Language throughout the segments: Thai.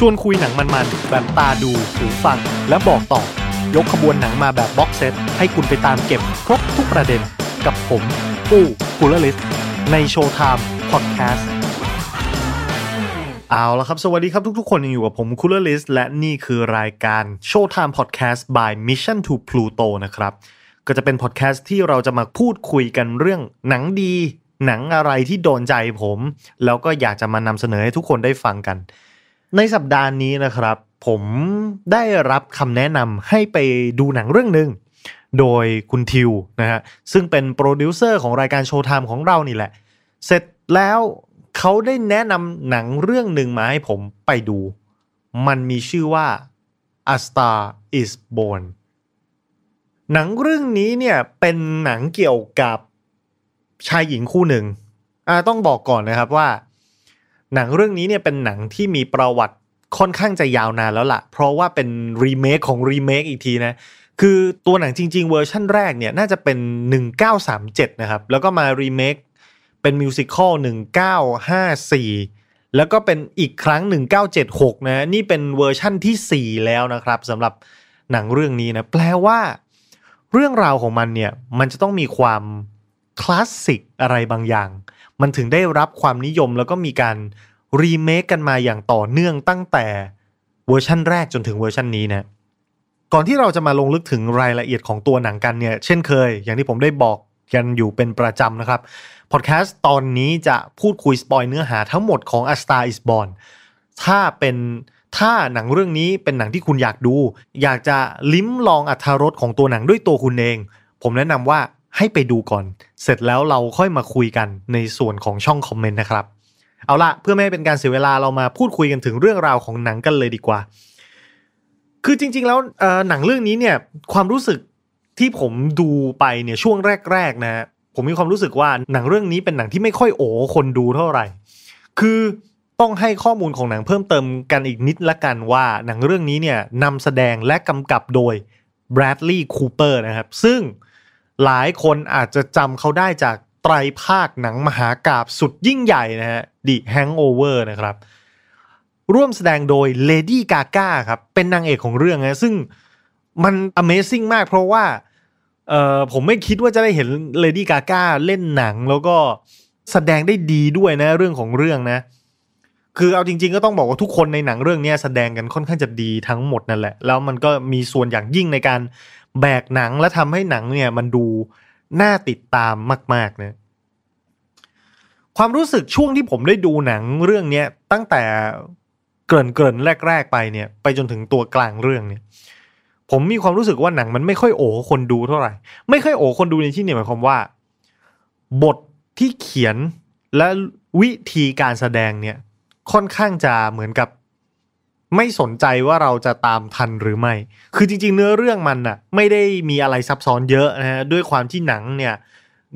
ชวนคุยหนังมันๆ แบบตาดูหูฟัง และบอกต่อ ยกขบวนหนังมาแบบ box set ให้คุณไปตามเก็บครบทุกประเด็นกับผมปู้กูลลิสใน Showtime Podcast เอาละครับ สวัสดีครับทุกๆ คนอยู่กับผมคูลลิสและนี่คือรายการ Showtime Podcast by Mission to Pluto นะครับ ก็จะเป็นพอดแคสต์ที่เราจะมาพูดคุยกันเรื่องหนังดี หนังอะไรที่โดนใจผม แล้วก็อยากจะมานำเสนอให้ทุกคนได้ฟังกัน ในสัปดาห์นี้นะครับ ผมได้รับคำแนะนำให้ไปดูหนังเรื่องหนึ่งโดยคุณทิวนะฮะซึ่งเป็นโปรดิวเซอร์ของรายการ Showtime ของเรานี่แหละ เสร็จแล้วเขาได้แนะนำหนังเรื่องหนึ่งมาให้ผมไปดู มันมีชื่อว่า A Star Is Born หนังเรื่องนี้เนี่ยเป็นหนังเกี่ยวกับชายหญิงคู่หนึ่งอ่าต้องบอกก่อนนะครับว่า หนังเรื่องนี้เนี่ยเป็นหนังที่มีประวัติค่อนข้างจะยาวนานแล้วล่ะ เพราะว่าเป็นรีเมคของรีเมคอีกทีนะ คือตัวหนังจริง ๆ เวอร์ชั่นแรกเนี่ยน่าจะเป็น 1937 นะครับ แล้วก็มารีเมคเป็น musical 1954 แล้วก็เป็นอีกครั้ง 1976 นะ นี่เป็นเวอร์ชั่นที่ 4 แล้วนะครับสำหรับหนังเรื่องนี้นะ แปลว่าเรื่องราวของมันเนี่ยมันจะต้องมีความคลาสสิกอะไรบางอย่าง มันถึงได้รับความนิยมแล้วก็มีการรีเมคกันมาอย่างต่อเนื่องตั้งแต่เวอร์ชั่นแรกจนถึงเวอร์ชันนี้นะก่อนที่เราจะมาลงลึกถึงรายละเอียดของตัวหนังกันเนี่ย เช่นเคย อย่างที่ผมได้บอกกันอยู่เป็นประจำนะครับ พอดแคสต์ตอนนี้จะพูดคุย spoil เนื้อหาทั้งหมดของ A Star Is Born ถ้าเป็นถ้าหนังเรื่องนี้เป็นหนังที่คุณอยากดู อยากจะลิ้มลองอัธรสของตัวหนังด้วยตัวคุณเอง ผมแนะนำว่า ให้ไปดูก่อน เสร็จแล้วเราค่อยมาคุยกันในส่วนของช่องคอมเมนต์นะครับ เอาละเพื่อไม่ให้เป็นการเสียเวลาเรามาพูดคุยกันถึงเรื่องราวของหนังกันเลยดีกว่า คือจริง ๆ แล้วหนังเรื่องนี้เนี่ยความรู้สึกที่ผมดูไปเนี่ยช่วงแรก ๆ นะผมมีความรู้สึกว่าหนังเรื่องนี้เป็นหนังที่ไม่ค่อยโอ้คนดูเท่าไหร่ คือต้องให้ข้อมูลของหนังเพิ่มเติมกันอีกนิดละกันว่าหนังเรื่องนี้เนี่ยนำแสดงและกำกับโดย Bradley Cooper นะครับ ซึ่ง หลายคนอาจจะจำเขาได้จากไตรภาคหนังมหากาบสุดยิ่งใหญ่นะฮะ The Hangover นะครับ ร่วมแสดงโดย Lady Gaga ครับ เป็นนางเอกของเรื่องนะซึ่งมัน Amazing มากเพราะว่าเออผมไม่คิดว่าจะได้เห็น Lady Gaga เล่นหนังแล้วก็แสดงได้ดีด้วยนะเรื่องของเรื่องนะ คือเอาจริง ๆ ก็ต้องบอกว่าทุกคนในหนังเรื่องนี้แสดงกันค่อนข้างจะดีทั้งหมดนั่นแหละ แล้วมันก็มีส่วนอย่างยิ่งในการ แบกหนังและทำให้หนังเนี่ยมันดูน่าติดตามมากๆนะความรู้สึกช่วงที่ผมได้ดูหนังเรื่องนี้ตั้งแต่เกริ่นเกริ่นแรก ๆ ไปเนี่ย ไปจนถึงตัวกลางเรื่องเนี่ย ผมมีความรู้สึกว่าหนังมันไม่ค่อยโอ้คนดูเท่าไหร่ ไม่ค่อยโอ้คนดูในที่นี้หมายความว่า บทที่เขียนและวิธีการแสดงเนี่ย ค่อนข้างจะเหมือนกับ ไม่สนใจว่าเราจะตามทันหรือไม่ คือจริง ๆ เนื้อเรื่องมันน่ะไม่ได้มีอะไรซับซ้อนเยอะนะฮะด้วยความที่หนังเนี่ย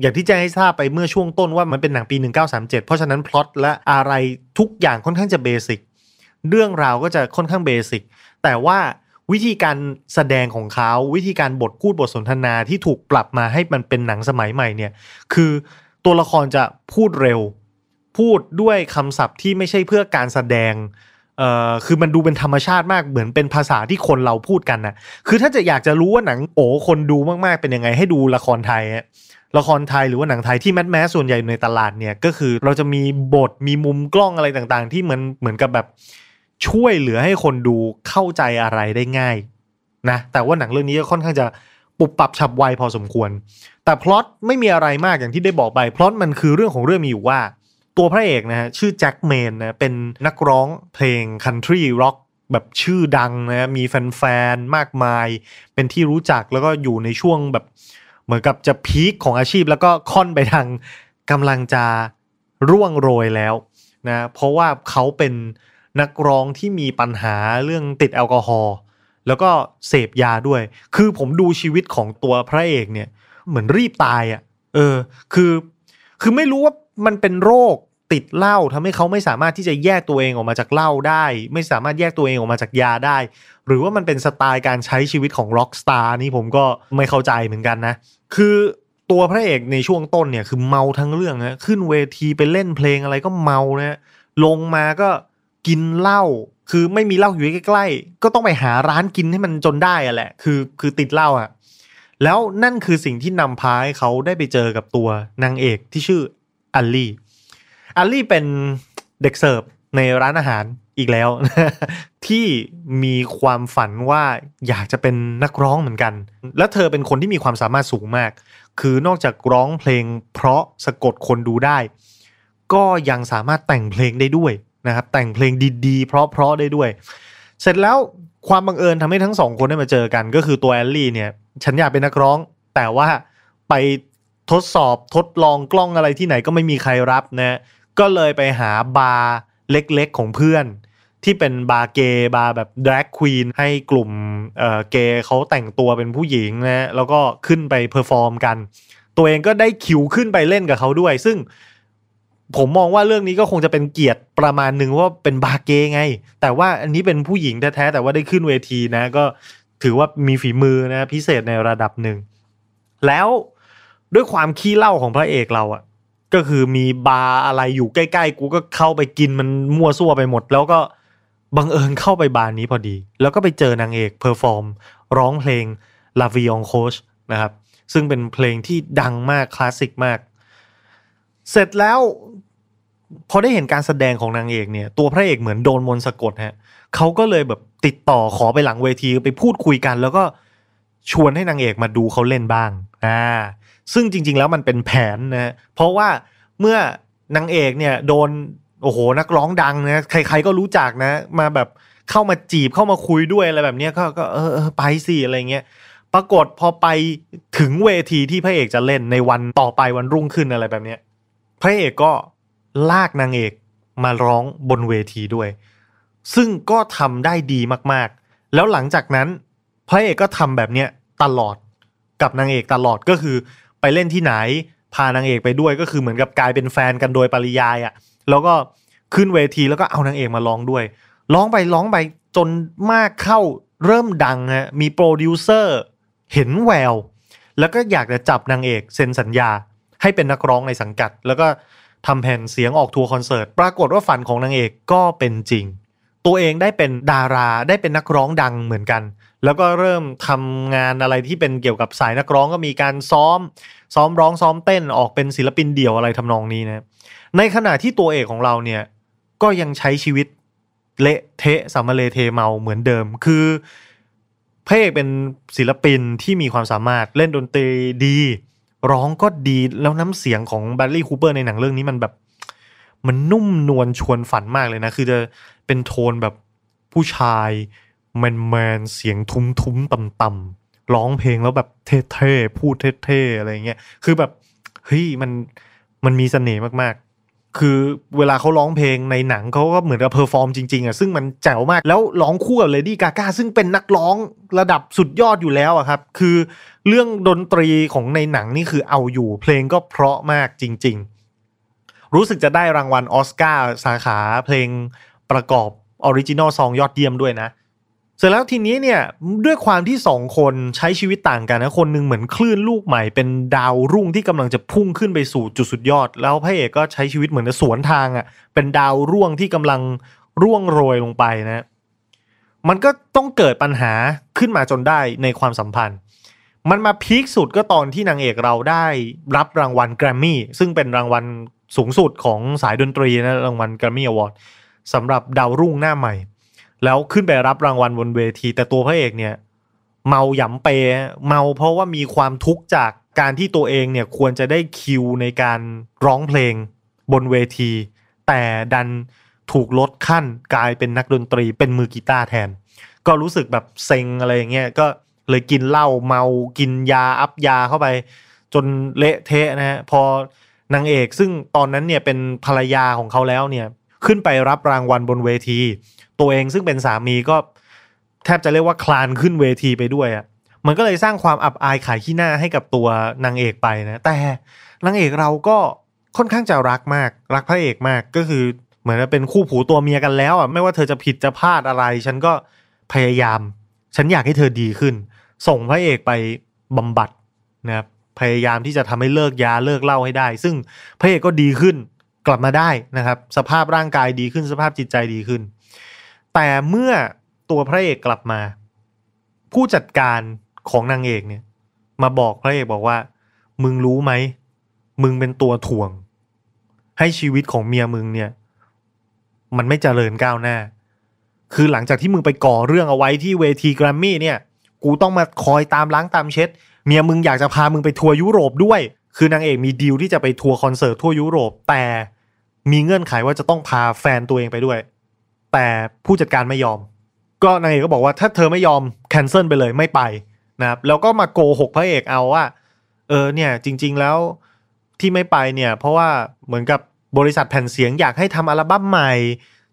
อย่างที่แจ้งให้ทราบไปเมื่อช่วงต้นว่ามันเป็นหนังปี 1937 เพราะฉะนั้นพล็อตและอะไรทุกอย่างค่อนข้างจะเบสิกเรื่องราวก็จะค่อนข้างเบสิกแต่ว่าวิธีการแสดงของเขาวิธีการบทพูดบทสนทนาที่ถูกปรับมาให้มันเป็นหนังสมัยใหม่เนี่ยคือตัวละครจะพูดเร็ว พูดด้วยคำศัพท์ที่ไม่ใช่เพื่อการแสดง เอ่อคือมันดูเป็นธรรมชาติมากเหมือนเป็นภาษาที่คนเราพูดกันนะคือถ้าจะอยากจะรู้ว่าหนังโอ้คนดูมากๆเป็นยังไงให้ดูละครไทยละครไทยหรือว่าหนังไทยที่แมสแมสส่วนใหญ่ในตลาดเนี่ยก็คือเราจะมีบทมีมุมกล้องอะไรต่างๆ ที่เหมือนเหมือนกับแบบช่วยเหลือให้คนดูเข้าใจอะไรได้ง่ายนะแต่ว่าหนังเรื่องนี้ก็ค่อนข้างจะปุบปรับฉับไวพอสมควร แต่พล็อตไม่มีอะไรมากอย่างที่ได้บอกไปพล็อตมันคือเรื่องของเรื่องมีอยู่ว่า ตัวพระเอกนะฮะชื่อแจ็คเมนนะเป็นนักร้องเพลงคันทรีร็อกแบบชื่อดังนะมีแฟนๆ มากมาย เป็นที่รู้จักแล้วก็อยู่ในช่วงแบบเหมือนกับจะพีคของอาชีพแล้วก็ค่อนไปทางกำลังจะร่วงโรยแล้วนะเพราะว่าเขาเป็นนักร้องที่มีปัญหาเรื่องติดแอลกอฮอล์แล้วก็เสพยาด้วย คือผมดูชีวิตของตัวพระเอกเนี่ยเหมือนรีบตายอะ่ะ เออ คือ คือไม่รู้ว่า มันเป็นโรคติดเหล้าทำให้เขาไม่สามารถที่จะแยกตัวเองออกมาจากเหล้าได้ ไม่สามารถแยกตัวเองออกมาจากยาได้ หรือว่ามันเป็นสไตล์การใช้ชีวิตของ rock star นี่ผมก็ไม่เข้าใจเหมือนกันนะ คือตัวพระเอกในช่วงต้นเนี่ยคือเมาทั้งเรื่องนะขึ้นเวทีไปเล่นเพลงอะไรก็เมานะลงมาก็กินเหล้าคือไม่มีเหล้าอยู่ใกล้ๆก็ต้องไปหาร้านกินให้มันจนได้อะแหละ คือคือติดเหล้าอะแล้วนั่นคือสิ่งที่นำพาให้เขาได้ไปเจอกับตัวนางเอกที่ชื่อ อัลลี่อัลลี่เป็นเด็กเสิร์ฟในร้านอาหารอีกแล้ว ที่มีความฝันว่าอยากจะเป็นนักร้องเหมือนกัน และเธอเป็นคนที่มีความสามารถสูงมาก คือนอกจากร้องเพลง เพราะสะกดคนดูได้ ก็ยังสามารถแต่งเพลงได้ด้วยนะครับ แต่งเพลงดีๆ เพราะๆได้ด้วย เสร็จแล้วความบังเอิญทำให้ทั้งสองคนได้มาเจอกัน ก็คือตัวแอลลี่เนี่ย ฉันอยากเป็นนักร้อง แต่ว่าไป ทดสอบทดลองกล้องอะไรที่ไหนก็ไม่มีใครรับนะก็เลยไปหาบาร์เล็กๆของเพื่อน ที่เป็นบาร์เกย์บาร์แบบดร a กควีนให้กลุ่มเอ่อเกย์เขาแต่งตัวเป็นผู้หญิงนะแล้วก็ขึ้นไป perform กัน ตัวเองก็ได้คิวขึ้นไปเล่นกับเขาด้วย ซึ่งผมมองว่าเรื่องนี้ก็คงจะเป็นเกียรติประมาณหนึ่งว่าเป็นบาร์เกย์ไง แต่ว่าอันนี้เป็นผู้หญิงแท้ๆแต่ว่าได้ขึ้นเวทีนะ ก็ถือว่ามีฝีมือนะพิเศษในระดับหนึ่ง แล้ว ด้วยความขี้เหล้าของพระเอกเราอะก็คือมีบาร์อะไรอยู่ใกล้ๆ กูก็เข้าไปกินมันมั่วซั่วไปหมด แล้วก็บังเอิญเข้าไปบาร์นี้พอดี แล้วก็ไปเจอนางเอก perform ร้องเพลง La Vie en rose นะครับ ซึ่งเป็นเพลงที่ดังมาก คลาสสิกมาก เสร็จแล้ว พอได้เห็นการแสดงของนางเอกเนี่ย ตัวพระเอกเหมือนโดนมนต์สะกดฮะเขาก็เลยแบบติดต่อขอไปหลังเวทีไปพูดคุยกัน แล้วก็ชวนให้นางเอกมาดูเขาเล่นบ้างอ่า ซึ่งจริง ๆ แล้วมันเป็นแผนนะเพราะว่าเมื่อนางเอกเนี่ยโดนโอ้โหนักร้องดังนะใคร ๆก็รู้จักนะ มาแบบเข้ามาจีบเข้ามาคุยด้วยอะไรแบบนี้ก็ก็เออไปสิอะไรเงี้ยปรากฏพอไปถึงเวทีที่พระเอกจะเล่นในวันต่อไปวันรุ่งขึ้นอะไรแบบนี้พระเอกก็ลากนางเอกมาร้องบนเวทีด้วย ซึ่งก็ทำได้ดีมากๆ แล้วหลังจากนั้น พระเอกก็ทำแบบเนี้ยตลอดกับนางเอกตลอดก็คือ ไปเล่นที่ไหน พานางเอกไปด้วยก็คือเหมือนกับกลายเป็นแฟนกันโดยปริยายอะ่ะ แล้วก็ขึ้นเวทีแล้วก็เอานางเอกมาร้องด้วย ร้องไปร้องไปจนมากเข้าเริ่มดังฮะมีโปรดิวเซอร์เห็นแวว แล้วก็อยากจะจับนางเอกเซ็นสัญญา ให้เป็นนักร้องในสังกัด แล้วก็ทำแผ่นเสียงออกทัวร์คอนเสิร์ต ปรากฏว่าฝันของนางเอกก็เป็นจริง ตัวเองได้เป็นดาราได้เป็นนักร้องดังเหมือนกัน แล้วก็เริ่มทำงานอะไรที่เป็นเกี่ยวกับสายนักร้องก็มีการซ้อม ซ้อมร้องซ้อมเต้นออกเป็นศิลปินเดี่ยวอะไรทำนองนี้นะในขณะที่ตัวเอกของเราเนี่ยก็ยังใช้ชีวิตเละเทะสำมะเลเทเมาเหมือนเดิม คือพระเอกเป็นศิลปินที่มีความสามารถเล่นดนตรีดี ร้องก็ดีแล้วน้ำเสียงของ Bradley Cooper ในหนังเรื่องนี้มันแบบ มันนุ่มนวลชวนฝันมากเลยนะ คือจะเป็นโทนแบบผู้ชายแมนแมนเสียงทุ้มทุ้มต่ำต่ำร้องเพลงแล้วแบบเท่ๆพูดเท่ๆอะไรเงี้ยคือแบบเฮ้ยมันมันมีเสน่ห์มากๆ คือเวลาเขาร้องเพลงในหนังเขาก็เหมือนกับ perform จริงๆอะซึ่งมันแจ๋วมากแล้วร้องคู่กับ Lady Gaga ซึ่งเป็นนักร้องระดับสุดยอดอยู่แล้วอะครับ คือเรื่องดนตรีของในหนังนี่คือเอาอยู่เพลงก็เพราะมากจริง ๆ รู้สึกจะได้รางวัลออสการ์สาขาเพลงประกอบ original song ยอดเยี่ยมด้วยนะ เสร็จแล้วทีนี้เนี่ยด้วยความที่สองคนใช้ชีวิตต่างกันนะคนหนึ่งเหมือนคลื่นลูกใหม่เป็นดาวรุ่งที่กำลังจะพุ่งขึ้นไปสู่จุดสุดยอด แล้วพระเอกก็ใช้ชีวิตเหมือนสวนทางอะ่ะเป็นดาวร่วงที่กำลังร่วงโรยลงไปนะมันก็ต้องเกิดปัญหาขึ้นมาจนได้ในความสัมพันธ์ มันมาพีคสุดก็ตอนที่นางเอกเราได้รับรางวัลแกรมมี่ซึ่งเป็นรางวัล สูงสุดของสายดนตรีนะรางวัลแกรมมี่อวอร์ดสำหรับดาวรุ่งหน้าใหม่ แล้วขึ้นไปรับรางวัลบนเวที แต่ตัวพระเอกเนี่ยเมาหยำเปเมาเพราะว่ามีความทุกข์จากการที่ตัวเองเนี่ยควรจะได้คิวในการร้องเพลงบนเวที แต่ดันถูกลดขั้นกลายเป็นนักดนตรีเป็นมือกีตาร์แทน ก็รู้สึกแบบเซ็งอะไรอย่างเงี้ยก็เลยกินเหล้าเมากินยาอัพยาเข้าไป จนเละเทะนะฮะพอ นางเอกซึ่งตอนนั้นเนี่ยเป็นภรรยาของเขาแล้วเนี่ยขึ้นไปรับรางวัลบนเวที ตัวเองซึ่งเป็นสามีก็แทบจะเรียกว่าคลานขึ้นเวทีไปด้วยอะ่ะมันก็เลยสร้างความอับอายขายขี้หน้าให้กับตัวนางเอกไปนะแต่นางเอกเราก็ค่อนข้างจะรักมาก รักพระเอกมากก็คือเหมือนเป็นคู่ผูตัวเมียกันแล้วอะไม่ว่าเธอจะผิดจะพลาดอะไร ฉันก็พยายาม ฉันอยากให้เธอดีขึ้น ส่งพระเอกไปบำบัดนะครับ พยายามที่จะทำให้เลิกยาเลิกเหล้าให้ได้ ซึ่งพระเอกก็ดีขึ้นกลับมาได้นะครับ สภาพร่างกายดีขึ้นสภาพจิตใจดีขึ้น แต่เมื่อตัวพระเอกกลับมา ผู้จัดการของนางเอกเนี่ย มาบอกพระเอกบอกว่า มึงรู้ไหม มึงเป็นตัวถ่วง ให้ชีวิตของเมียมึงเนี่ย มันไม่เจริญก้าวหน้า คือหลังจากที่มึงไปก่อเรื่องเอาไว้ที่เวทีแกรมมี่เนี่ย กูต้องมาคอยตามล้างตามเช็ด เมียมึงอยากจะพามึงไปทัวร์ยุโรปด้วย คือนางเอกมีดีลที่จะไปทัวร์คอนเสิร์ตทั่วยุโรป แต่มีเงื่อนไขว่าจะต้องพาแฟนตัวเองไปด้วย แต่ผู้จัดการไม่ยอม ก็นางเอกก็บอกว่าถ้าเธอไม่ยอม cancel ไปเลยไม่ไปนะครับแล้วก็มาโกหกพระเอกเอาว่าเออเนี่ยจริง ๆแล้วที่ไม่ไปเนี่ยเพราะว่าเหมือนกับบริษัทแผ่นเสียงอยากให้ทำอัลบั้มใหม่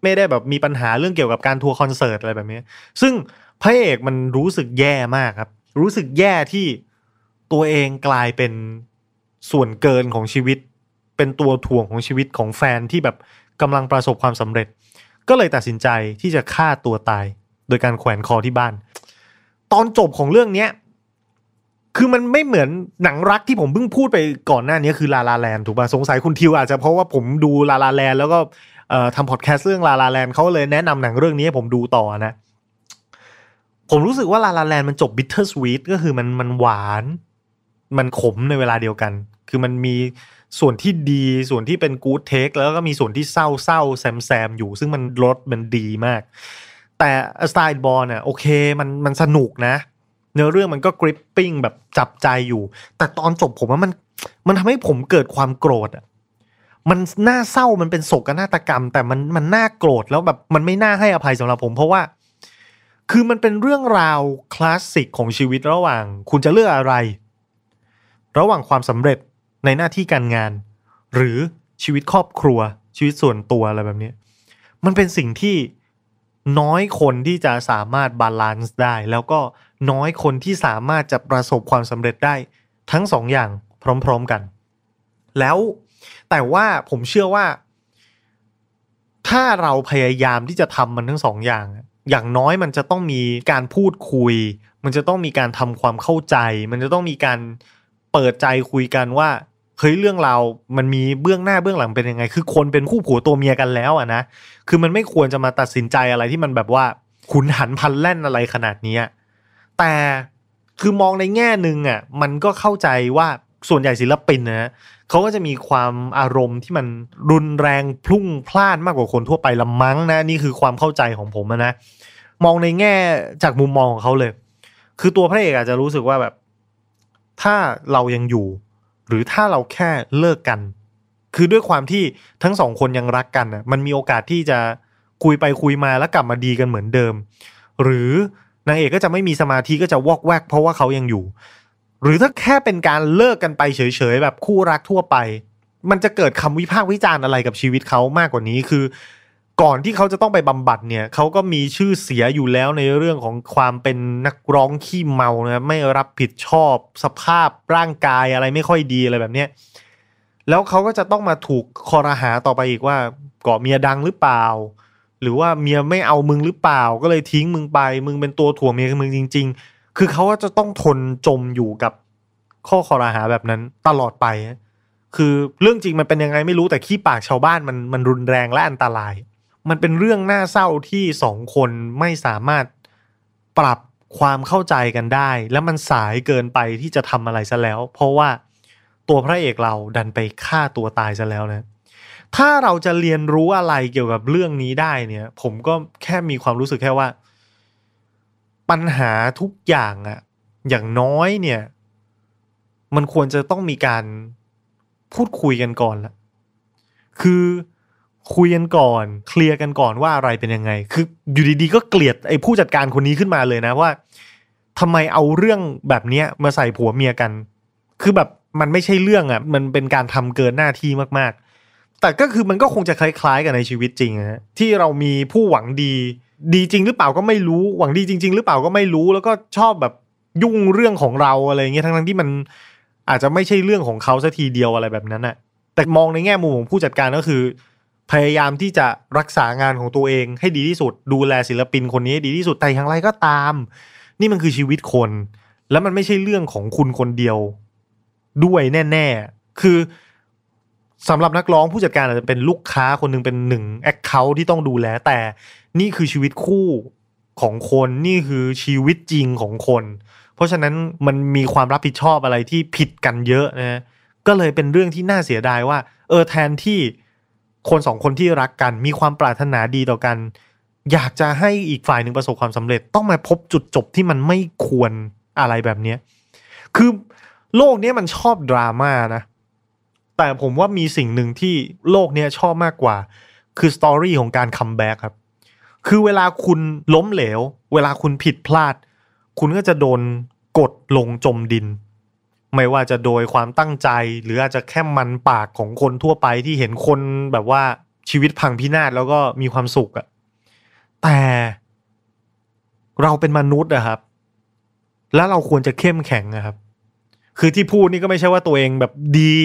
ไม่ได้แบบมีปัญหาเรื่องเกี่ยวกับการทัวร์คอนเสิร์ตอะไรแบบนี้ ซึ่งพระเอกมันรู้สึกแย่มากครับ รู้สึกแย่ที่ ตัวเองกลายเป็นส่วนเกินของชีวิต เป็นตัวถ่วงของชีวิตของแฟนที่แบบกำลังประสบความสำเร็จ ก็เลยตัดสินใจที่จะฆ่าตัวตาย โดยการแขวนคอที่บ้าน ตอนจบของเรื่องเนี้ยคือมันไม่เหมือนหนังรักที่ผมเพิ่งพูดไปก่อนหน้านี้คือ La La Land ถูกป่ะสงสัยคุณทิวอาจจะเพราะว่าผมดู La La Land แล้วก็ทำพอดแคสต์เรื่อง La La Land เขาเลยแนะนำหนังเรื่องนี้ให้ผมดูต่อนะ ผมรู้สึกว่า La La Land มันจบ bittersweet ก็คือมันมันหวาน มันขมในเวลาเดียวกัน คือมันมีส่วนที่ดีส่วนที่เป็นกู๊ดเทคแล้วก็มีส่วนที่เศร้าเศร้าแซมแซมอยู่ ซึ่งมันรสมันดีมาก แต่สไตล์บอลเนี่ยโอเคมันมันสนุกนะ เนื้อเรื่องมันก็กริปปิ้งแบบจับใจอยู่ แต่ตอนจบผมว่ามันมันทำให้ผมเกิดความโกรธอะมันน่าเศร้ามันเป็นโศกนาฏกรรม แต่มันมันน่าโกรธแล้วแบบมันไม่น่าให้อภัยสำหรับผม เพราะว่า คือมันเป็นเรื่องราวคลาสสิกของชีวิตระหว่าง คุณจะเลือกอะไร ระหว่างความสำเร็จในหน้าที่การงาน หรือชีวิตครอบครัว ชีวิตส่วนตัวอะไรแบบนี้มันเป็นสิ่งที่น้อยคนที่จะสามารถ balance ได้ แล้วก็น้อยคนที่สามารถจะประสบความสำเร็จได้ทั้งสองอย่างพร้อมๆกัน แล้วแต่ว่าผมเชื่อว่า ถ้าเราพยายามที่จะทำมันทั้งสองอย่าง อย่างน้อยมันจะต้องมีการพูดคุย มันจะต้องมีการทำความเข้าใจ มันจะต้องมีการ เปิดใจคุยกันว่าเฮ้ยเรื่องเรามันมีเบื้องหน้าเบื้องหลังเป็นยังไง คือคนเป็นคู่ผัวตัวเมียกันแล้วอะนะคือมันไม่ควรจะมาตัดสินใจอะไรที่มันแบบว่าขุนหันพันแล่นอะไรขนาดนี้แต่คือมองในแง่หนึ่งอะมันก็เข้าใจว่าส่วนใหญ่ศิลปินนะเขาก็จะมีความอารมณ์ที่มันรุนแรงพลุ่งพล่านมากกว่าคนทั่วไปละมั้งนะนี่คือความเข้าใจของผมนะมองในแง่จากมุมมองของเขาเลย คือตัวพระเอกอาจจะรู้สึกว่าแบบ ถ้าเรายังอยู่ หรือถ้าเราแค่เลิกกัน คือด้วยความที่ทั้งสองคนยังรักกันอะมันมีโอกาสที่จะคุยไปคุยมาแล้วกลับมาดีกันเหมือนเดิม หรือนางเอกก็จะไม่มีสมาธิก็จะวอกแวกเพราะว่าเขายังอยู่ หรือถ้าแค่เป็นการเลิกกันไปเฉยๆแบบคู่รักทั่วไป มันจะเกิดคำวิพากษ์วิจารณ์อะไรกับชีวิตเขามากกว่านี้คือ ก่อนที่เขาจะต้องไปบำบัดเนี่ยเขาก็มีชื่อเสียอยู่แล้วในเรื่องของความเป็นนักร้องขี้เมานะไม่รับผิดชอบสภาพร่างกายอะไรไม่ค่อยดีอะไรแบบเนี้ยแล้วเขาก็จะต้องมาถูกคอรหาต่อไปอีกว่าก่อเมียดังหรือเปล่า หรือว่าเมียไม่เอามึงหรือเปล่า ก็เลยทิ้งมึงไป มึงเป็นตัวถ่วงเมียมึงจริง ๆ คือเขาก็จะต้องทนจมอยู่กับข้อคอรหาแบบนั้นตลอดไป คือเรื่องจริงมันเป็นยังไงไม่รู้แต่ขี้ปากชาวบ้านมันมันรุนแรงและอันตราย มันเป็นเรื่องน่าเศร้าที่สองคนไม่สามารถปรับความเข้าใจกันได้ และมันสายเกินไปที่จะทำอะไรซะแล้ว เพราะว่าตัวพระเอกเราดันไปฆ่าตัวตายซะแล้วนะถ้าเราจะเรียนรู้อะไรเกี่ยวกับเรื่องนี้ได้เนี่ย ผมก็แค่มีความรู้สึกแค่ว่า ปัญหาทุกอย่างอะอย่างน้อยเนี่ย มันควรจะต้องมีการพูดคุยกันก่อนละคือ คุยกันก่อน เคลียร์กันก่อนว่าอะไรเป็นยังไง คืออยู่ดีๆก็เกลียดไอ้ผู้จัดการคนนี้ขึ้นมาเลยนะว่าทำไมเอาเรื่องแบบเนี้ยมาใส่ผัวเมียกัน คือแบบมันไม่ใช่เรื่องอะ่ะ มันเป็นการทำเกินหน้าที่มากๆ แต่ก็คือมันก็คงจะคล้ายๆ กันในชีวิตจริงนะที่เรามีผู้หวังดี ดีจริงหรือเปล่าก็ไม่รู้หวังดีจริง ๆ หรือเปล่าก็ไม่รู้ แล้วก็ชอบแบบยุ่งเรื่องของเราอะไรเงี้ยทั้งๆที่มันอาจจะไม่ใช่เรื่องของเขาสัทีเดียวอะไรแบบนั้นอะแต่มองในแง่มุมของผู้จัดการก็คือ พยายามที่จะรักษางานของตัวเองให้ดีที่สุด ดูแลศิลปินคนนี้ดีที่สุดแต่อย่างไรก็ตาม นี่มันคือชีวิตคน แล้วมันไม่ใช่เรื่องของคุณคนเดียว ด้วยแน่ ๆ คือสำหรับนักร้องผู้จัดการอาจจะเป็นลูกค้าคนหนึงเป็นหนึ่งแอคเคาท์ที่ต้องดูแล แต่นี่คือชีวิตคู่ของคนนี่คือชีวิตจริงของคน เพราะฉะนั้นมันมีความรับผิดชอบอะไรที่ผิดกันเยอะนะก็เลยเป็นเรื่องที่น่าเสียดายว่า เออแทนที่ คนสองคนที่รักกัน มีความปรารถนาดีต่อกัน อยากจะให้อีกฝ่ายหนึ่งประสบความสำเร็จ ต้องมาพบจุดจบที่มันไม่ควรอะไรแบบเนี้ยคือโลกเนี้ยมันชอบดราม่านะ แต่ผมว่ามีสิ่งหนึ่งที่โลกเนี้ยชอบมากกว่า คือ story ของการ comeback ครับ คือเวลาคุณล้มเหลว เวลาคุณผิดพลาด คุณก็จะโดนกดลงจมดิน ไม่ว่าจะโดยความตั้งใจ หรืออาจจะแค่มันปากของคนทั่วไปที่เห็นคนแบบว่าชีวิตพังพินาศแล้วก็มีความสุขอะแต่เราเป็นมนุษย์อะครับ แล้วเราควรจะเข้มแข็งนะครับ คือที่พูดนี่ก็ไม่ใช่ว่าตัวเองแบบดี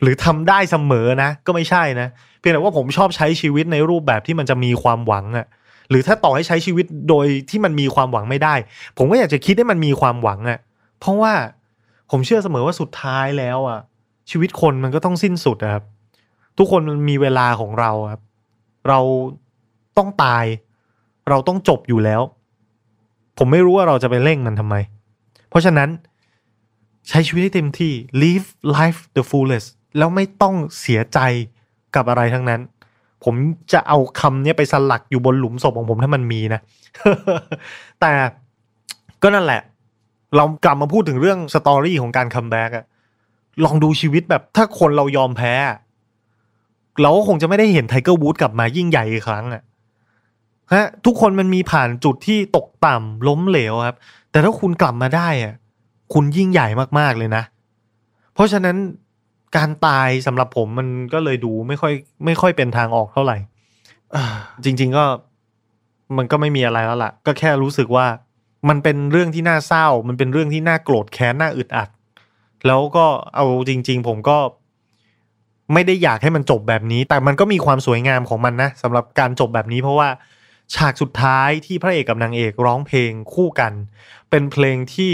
หรือทำได้เสมอนะ ก็ไม่ใช่นะเพียงแต่ว่าผมชอบใช้ชีวิตในรูปแบบที่มันจะมีความหวังอะหรือถ้าต่อให้ใช้ชีวิตโดยที่มันมีความหวังไม่ได้ ผมก็อยากจะคิดให้มันมีความหวังอะเพราะว่า ผมเชื่อเสมอว่าสุดท้ายแล้วอะ ชีวิตคนมันก็ต้องสิ้นสุดอะครับ ทุกคนมันมีเวลาของเราครับ เราต้องตาย เราต้องจบอยู่แล้ว ผมไม่รู้ว่าเราจะไปเร่งมันทำไม เพราะฉะนั้นใช้ชีวิตให้เต็มที่ live life the fullest แล้วไม่ต้องเสียใจกับอะไรทั้งนั้น ผมจะเอาคำนี้ไปสลักอยู่บนหลุมศพของผมถ้ามันมีนะ แต่ก็นั่นแหละ เรากลับมาพูดถึงเรื่อง story ของการ comeback อะลองดูชีวิตแบบถ้าคนเรายอมแพ้ เราก็คงจะไม่ได้เห็น Tiger Woods กลับมายิ่งใหญ่อีกครั้งอะฮะทุกคนมันมีผ่านจุดที่ตกต่ำล้มเหลวครับ แต่ถ้าคุณกลับมาได้อะคุณยิ่งใหญ่มากๆเลยนะ เพราะฉะนั้นการตายสำหรับผมมันก็เลยดูไม่ค่อย ไม่ค่อยเป็นทางออกเท่าไหร่จริง ๆก็มันก็ไม่มีอะไรแล้วล่ะ ก็แค่รู้สึกว่า มันเป็นเรื่องที่น่าเศร้า มันเป็นเรื่องที่น่าโกรธแค้นน่าอึดอัด แล้วก็เอาจริง ๆ ผมก็ไม่ได้อยากให้มันจบแบบนี้ แต่มันก็มีความสวยงามของมันนะสำหรับการจบแบบนี้เพราะว่าฉากสุดท้ายที่พระเอกกับนางเอกร้องเพลงคู่กัน เป็นเพลงที่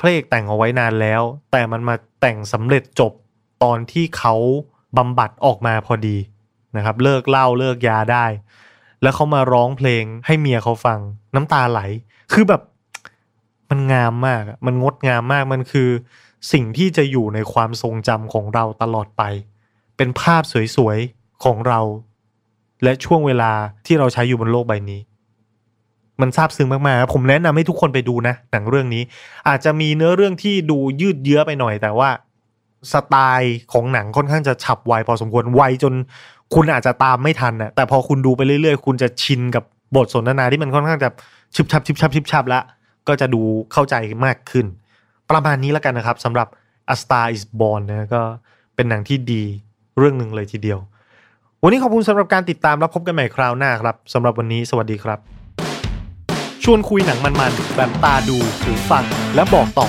พระเอกแต่งเอาไว้นานแล้ว แต่มันมาแต่งสำเร็จจบตอนที่เขาบำบัดออกมาพอดีนะครับ เลิกเหล้าเลิกยาได้ แล้วเขามาร้องเพลงให้เมียเขาฟังน้ำตาไหล คือแบบ มันงามมากมันงดงามมากมันคือ สิ่งที่จะอยู่ในความทรงจำของเราตลอดไป เป็นภาพสวยๆของเรา และช่วงเวลาที่เราใช้อยู่บนโลกใบนี้ มันซาบซึ้งมากๆครับผมแนะนำให้ทุกคนไปดูนะหนังเรื่องนี้ อาจจะมีเนื้อเรื่องที่ดูยืดเยื้อไปหน่อย แต่ว่าสไตล์ของหนังค่อนข้างจะฉับไวพอสมควรไวจนคุณอาจจะตามไม่ทันนะแต่พอคุณดูไปเรื่อยๆ คุณจะชินกับบทสนทนาที่มันค่อนข้างจะชึบชับชึบชับชึบชับละ ก็จะดูเข้าใจมากขึ้น ประมาณนี้แล้วกันนะครับสำหรับ A Star Is Born นะก็เป็นหนังที่ดีเรื่องหนึ่งเลยทีเดียว วันนี้ขอบคุณสำหรับการติดตามแล้วพบกันใหม่คราวหน้าครับสำหรับวันนี้สวัสดีครับ ชวนคุยหนังมันๆแบบตาดูหูฟังและบอกต่อ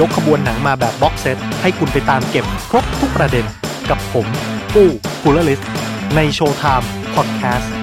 ยกขบวนหนังมาแบบบ็อกเซตให้คุณไปตามเก็บครบทุกประเด็นกับผมปู้กูลลิสในโชว์ไทม์พอดแคสต์